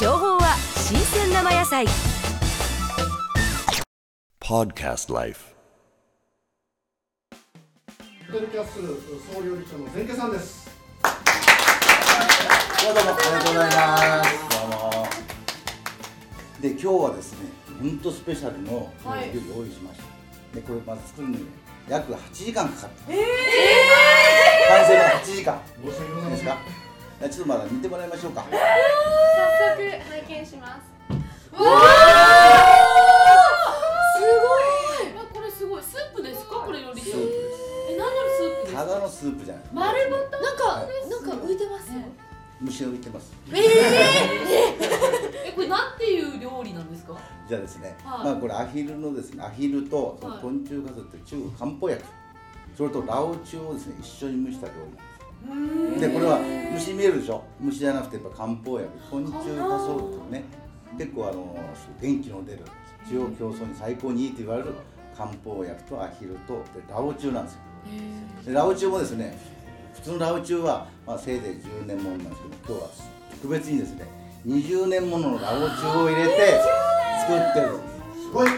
情報は新鮮生野菜 Podcast Life. ホテルキャッスル総料理長の前家さんです。どうもありがとうございます。どうも。で今日はですね、本当スペシャルの料理を用意しました。でこれまず作るのに約8時間かかって。え完成まで8時間。申し訳ございません。いいですか？じゃあちょっとまだ見てもらいましょうか。早速拝見します。すごい。わこれすごい。スープですか？これ料理長。え何のスープですか？ただのスープじゃない。丸ごと？なんか、なんか浮いてます？よ。虫が浮いてます。え これなんていう料理なんですか？じゃあですね、はいまあこれアヒルのですね、アヒルと昆虫化すって中国漢方薬、それとラオチュウをですね一緒に蒸した料理なんです。でこれは虫見えるでしょ？虫じゃなくてやっぱ漢方薬。昆虫化そうというね。結構あの元気の出る治療競争に最高にいいと言われる漢方薬とアヒルとでラオチュウなんですよ。でラオチュウもですね普通のラオチュウは、まあ、せいぜい10年ものなんですけど今日は特別にですね20年もののラオチュウを入れて作ってる。んですすごい。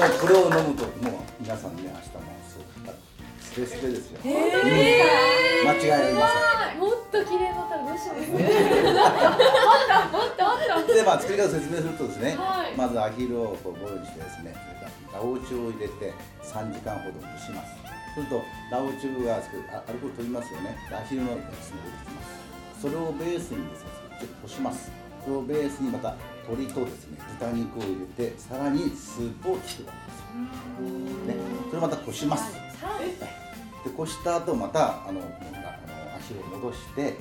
もうこれを飲むともう皆さんね明日もそうスペスペですよ、うん間違い。ありませんもっと綺麗だったらどうします。もっと、もっと、もっと。でまあ作り方を説明するとですね、はい。まずアヒルをこうボイルしてですねそれからラオチュウを入れて3時間ほど蒸します。するとラオチュウがあアルコール取りますよね。でアヒルのですね出てきます。それをベースにですねちょっとこします。それをベースにまた鶏とですね豚肉を入れてさらにスープを作るわけですね、それをまたこします。でこした後またあのあのアヒルを戻してで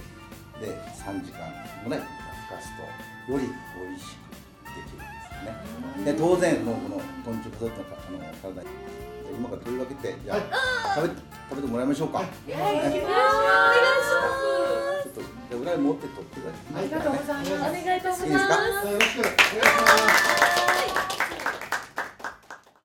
3時間ぐらいふかすとより美味しくできるんですよね。で当然もうこの昆虫家族のあの体に今から取り分けてじゃあ、食べ食べてもらいましょうか、はい、お願い持って取ってください、はいありがとうございます。お願いいたします。よろしくお願いします。